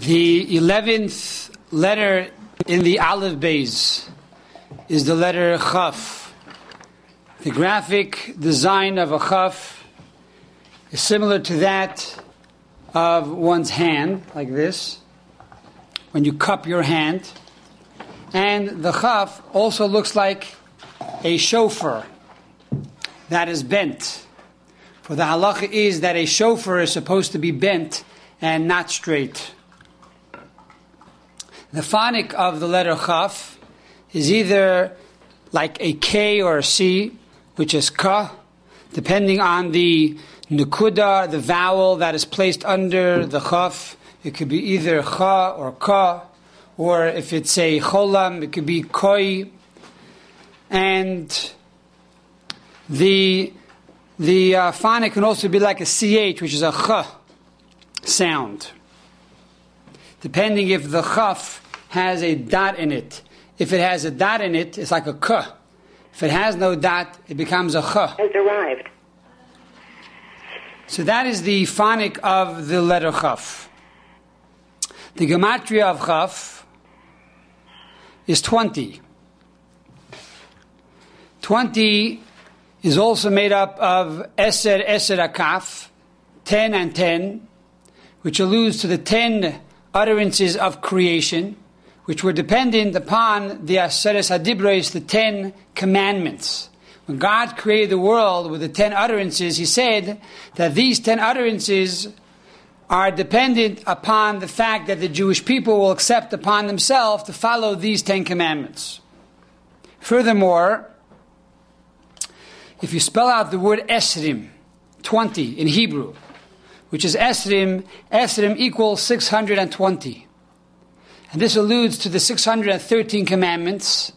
The eleventh letter in the Aleph Beis is the letter Chaf. The graphic design of a Chaf is similar to that of one's hand, like this, when you cup your hand. And the Chaf also looks like a shofar that is bent. For the halacha is that a shofar is supposed to be bent and not straight. The phonic of the letter Chaf is either like a K or a C, which is Ka, depending on the nukuda, the vowel that is placed under the Chaf. It could be either Cha or Ka, or if it's a Cholam, it could be Koi. And the the uh, phonic can also be like a ch, which is a ch sound, depending if the chaf has a dot in it. If it has a dot in it, it's like a k. If it has no dot, it becomes a ch. Has arrived. So that is the phonic of the letter chaf. The gematria of chaf is 20. 20 is also made up of Eser Eser Akaf, 10 and 10, which alludes to the 10 utterances of creation, which were dependent upon the Aseres Hadibros, the 10 commandments. When God created the world with the 10 utterances, He said that these 10 utterances are dependent upon the fact that the Jewish people will accept upon themselves to follow these 10 commandments. Furthermore, if you spell out the word Esrim, 20 in Hebrew, which is Esrim, Esrim equals 620. And this alludes to the 613 commandments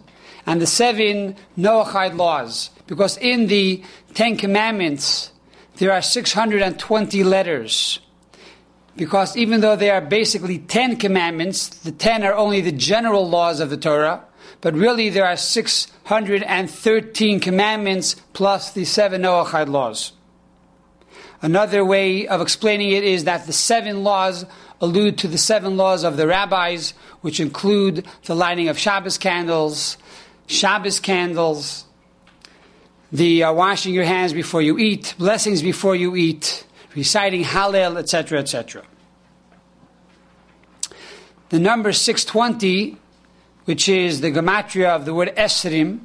and the seven Noahide laws, because in the Ten Commandments there are 620 letters. Because even though they are basically 10 commandments, the 10 are only the general laws of the Torah, but really there are 613 commandments plus the seven Noahide laws. Another way of explaining it is that the seven laws allude to the seven laws of the rabbis, which include the lighting of Shabbos candles, Shabbos candles, the uh, washing your hands before you eat, blessings before you eat, reciting Hallel, etc., etc. The number 620 which is the gematria of the word esrim,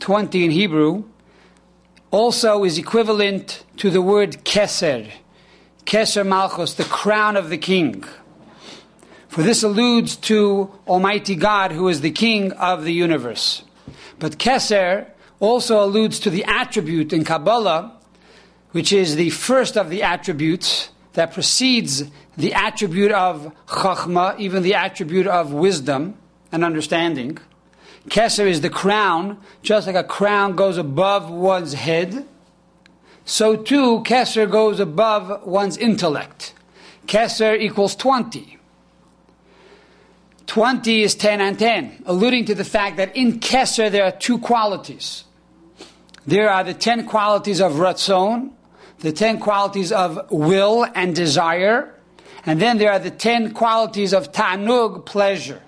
20 in Hebrew, also is equivalent to the word keser, keser malchus, the crown of the king. For this alludes to Almighty God, who is the king of the universe. But keser also alludes to the attribute in Kabbalah, which is the first of the attributes that precedes the attribute of chachma, even the attribute of wisdom and understanding. Keser is the crown, just like a crown goes above one's head, so too Keser goes above one's intellect. Keser equals 20. 20 is 10 and 10, alluding to the fact that in Keser there are two qualities. There are the 10 qualities of Ratzon, the 10 qualities of will and desire, and then there are the 10 qualities of Ta'anug, pleasure.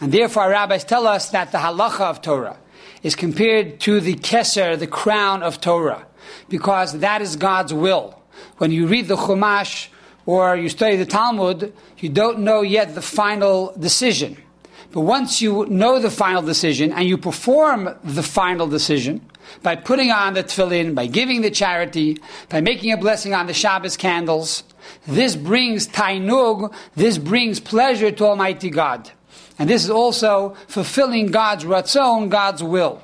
And therefore, our rabbis tell us that the halacha of Torah is compared to the keser, the crown of Torah, because that is God's will. When you read the Chumash or you study the Talmud, you don't know yet the final decision. But once you know the final decision and you perform the final decision by putting on the tefillin, by giving the charity, by making a blessing on the Shabbos candles, this brings ta'anug, this brings pleasure to Almighty God. And this is also fulfilling God's ratzon, God's will.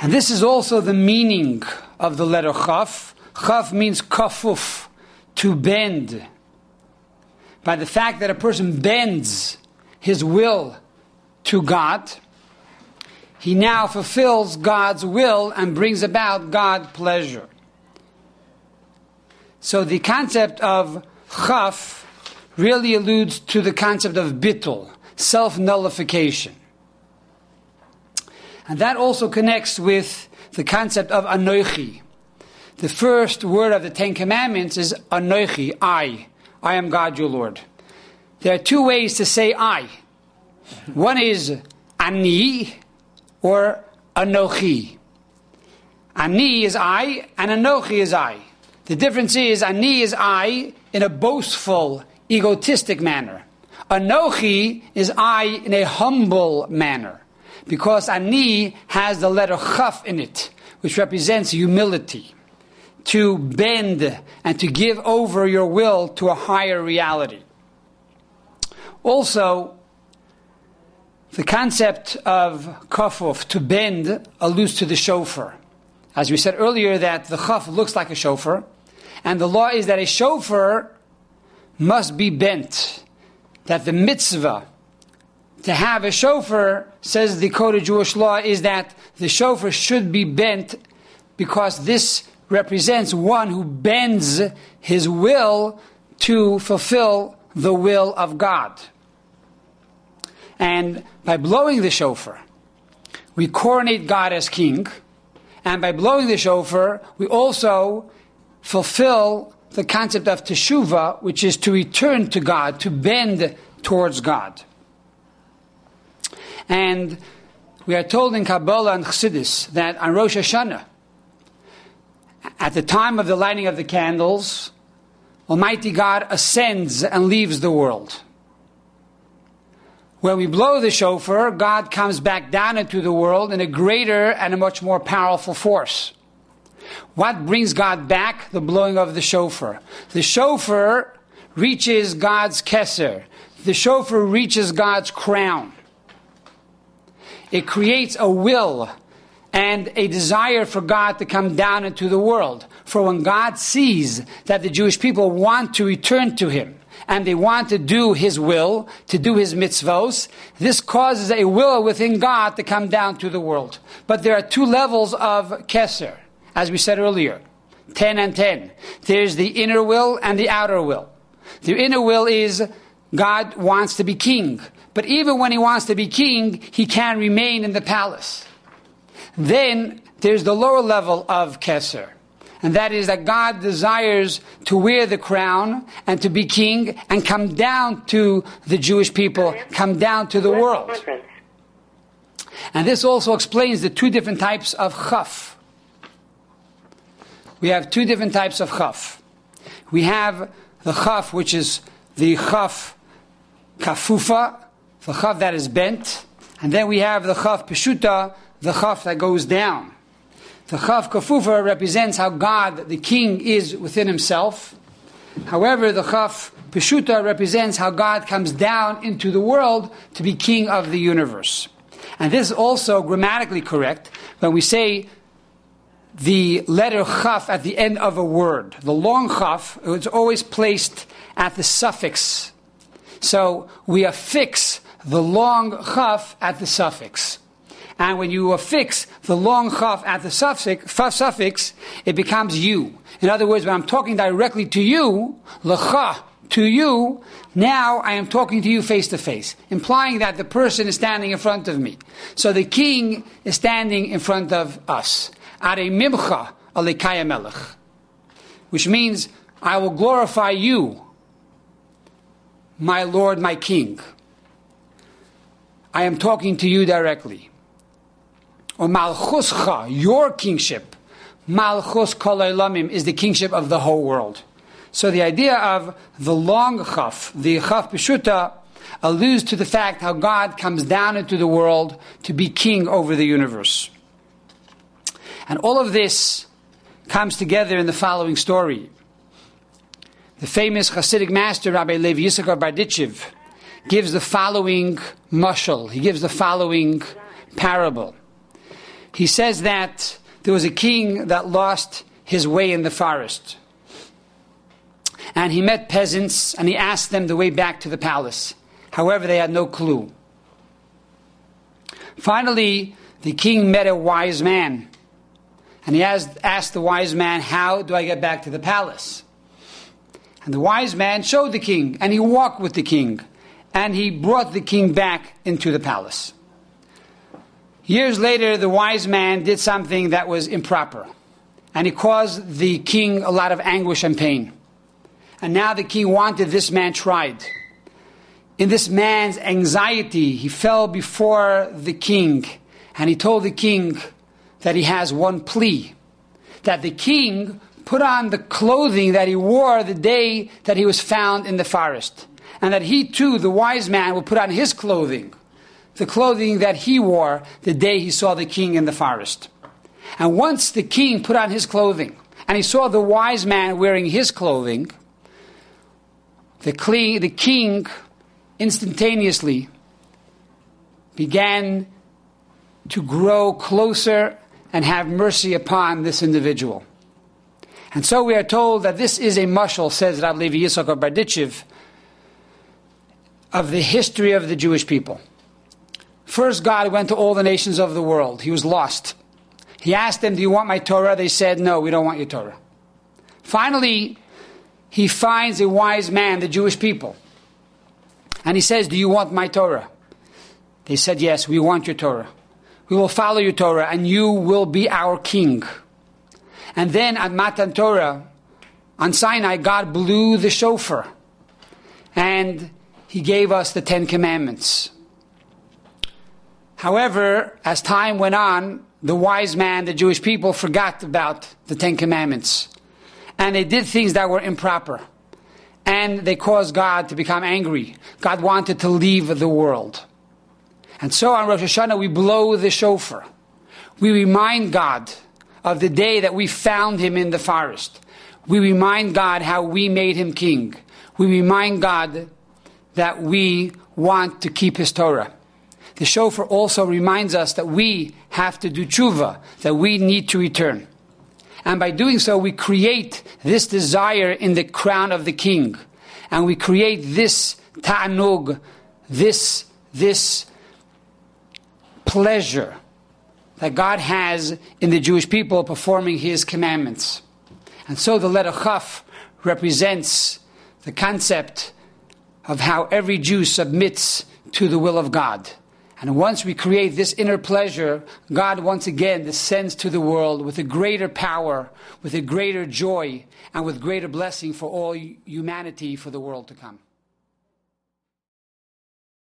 And this is also the meaning of the letter chaf. Chaf means kafuf, to bend. By the fact that a person bends his will to God, he now fulfills God's will and brings about God pleasure. So the concept of chaf really alludes to the concept of bittul, self nullification. And that also connects with the concept of anoichi. The first word of the Ten Commandments is anoichi, I. I am God your Lord. there are two ways to say I. One is ani or anochi. Ani is I and anochi is I. The difference is ani is I in a boastful, egotistic manner. Anochi is I in a humble manner. Because ani has the letter chaf in it, which represents humility. To bend and to give over your will to a higher reality. Also, the concept of kafuf, to bend, alludes to the shofar. As we said earlier, that the chaf looks like a shofar, and the law is that a shofar must be bent. That the mitzvah to have a shofar, says the code of Jewish law, is that the shofar should be bent because this represents one who bends his will to fulfill the will of God. And by blowing the shofar, we coronate God as king. And by blowing the shofar, we also fulfill the concept of teshuva, which is to return to God, to bend towards God. And we are told in Kabbalah and Chassidus that on Rosh Hashanah, at the time of the lighting of the candles, Almighty God ascends and leaves the world. When we blow the shofar, God comes back down into the world in a greater and a much more powerful force. What brings God back? The blowing of the shofar. The shofar reaches God's keser. The shofar reaches God's crown. It creates a will and a desire for God to come down into the world. For when God sees that the Jewish people want to return to Him, and they want to do His will, to do His mitzvos, this causes a will within God to come down to the world. But there are two levels of keser, as we said earlier 10 and 10. There's the inner will and the outer will. The inner will is God wants to be king. But even when he wants to be king, he can remain in the palace. Then there's the lower level of keser and that is that God desires to wear the crown and to be king and come down to the Jewish people, come down to the world. And this also explains the two different types of chaf. We have two different types of chaf. We have the chaf, which is the chaf kafufa, the chaf that is bent, and then we have the chaf peshuta, the chaf that goes down. The Chaf Kafufa represents how God, the king, is within himself. However, the Chaf Peshuta represents how God comes down into the world to be king of the universe. And this is also grammatically correct when we say the letter chaf at the end of a word. The long chaf is always placed at the suffix. So we affix the long chaf at the suffix. And when you affix the long chaf at the suffix, suffix, it becomes you. In other words, when I'm talking directly to you, lecha, to you, now I am talking to you face to face, implying that the person is standing in front of me. So the king is standing in front of us. Aromimcha melech. Which means, I will glorify you, my Lord, my King. I am talking to you directly or Malchuscha, your kingship. Malchus Kol is the kingship of the whole world. So the idea of the long chaf, the chaf peshuta, alludes to the fact how God comes down into the world to be king over the universe. And all of this comes together in the following story. The famous Hasidic master Rabbi Levi Yitzchak Bardichev gives the following mushal. He gives the following parable he says that there was a king that lost his way in the forest. And he met peasants and he asked them the way back to the palace. However, they had no clue. Finally, the king met a wise man. And he asked, asked the wise man, How do I get back to the palace? And the wise man showed the king, and he walked with the king, and he brought the king back into the palace. Years later, the wise man did something that was improper, and he caused the king a lot of anguish and pain. And now the king wanted this man tried. in this man's anxiety, he fell before the king and he told the king that he has one plea that the king put on the clothing that he wore the day that he was found in the forest, and that he too, the wise man, will put on his clothing, the clothing that he wore the day he saw the king in the forest. And once the king put on his clothing, and he saw the wise man wearing his clothing, the, king, the king instantaneously began to grow closer and have mercy upon this individual. And so we are told that this is a mushal, says Rab Levi Yitzchak of of the history of the Jewish people. First, God went to all the nations of the world. He was lost. He asked them, Do you want my Torah? They said, No, we don't want your Torah. Finally, he finds a wise man, the Jewish people. And he says, Do you want my Torah? They said, Yes, we want your Torah. We will follow your Torah, and you will be our king. And then at Matan Torah, on Sinai, God blew the shofar, and He gave us the Ten Commandments. However, as time went on, the wise man, the Jewish people, forgot about the Ten Commandments. And they did things that were improper and they caused God to become angry. God wanted to leave the world. And so on Rosh Hashanah, we blow the shofar. We remind God of the day that we found him in the forest. We remind God how we made him king. We remind God that we want to keep his Torah. The shofar also reminds us that we have to do tshuva, that we need to return. And by doing so, we create this desire in the crown of the king. And we create this ta'anug, this, this pleasure that God has in the Jewish people performing his commandments. And so the letter Chaf represents the concept of how every Jew submits to the will of God. And once we create this inner pleasure, God once again descends to the world with a greater power, with a greater joy, and with greater blessing for all humanity for the world to come.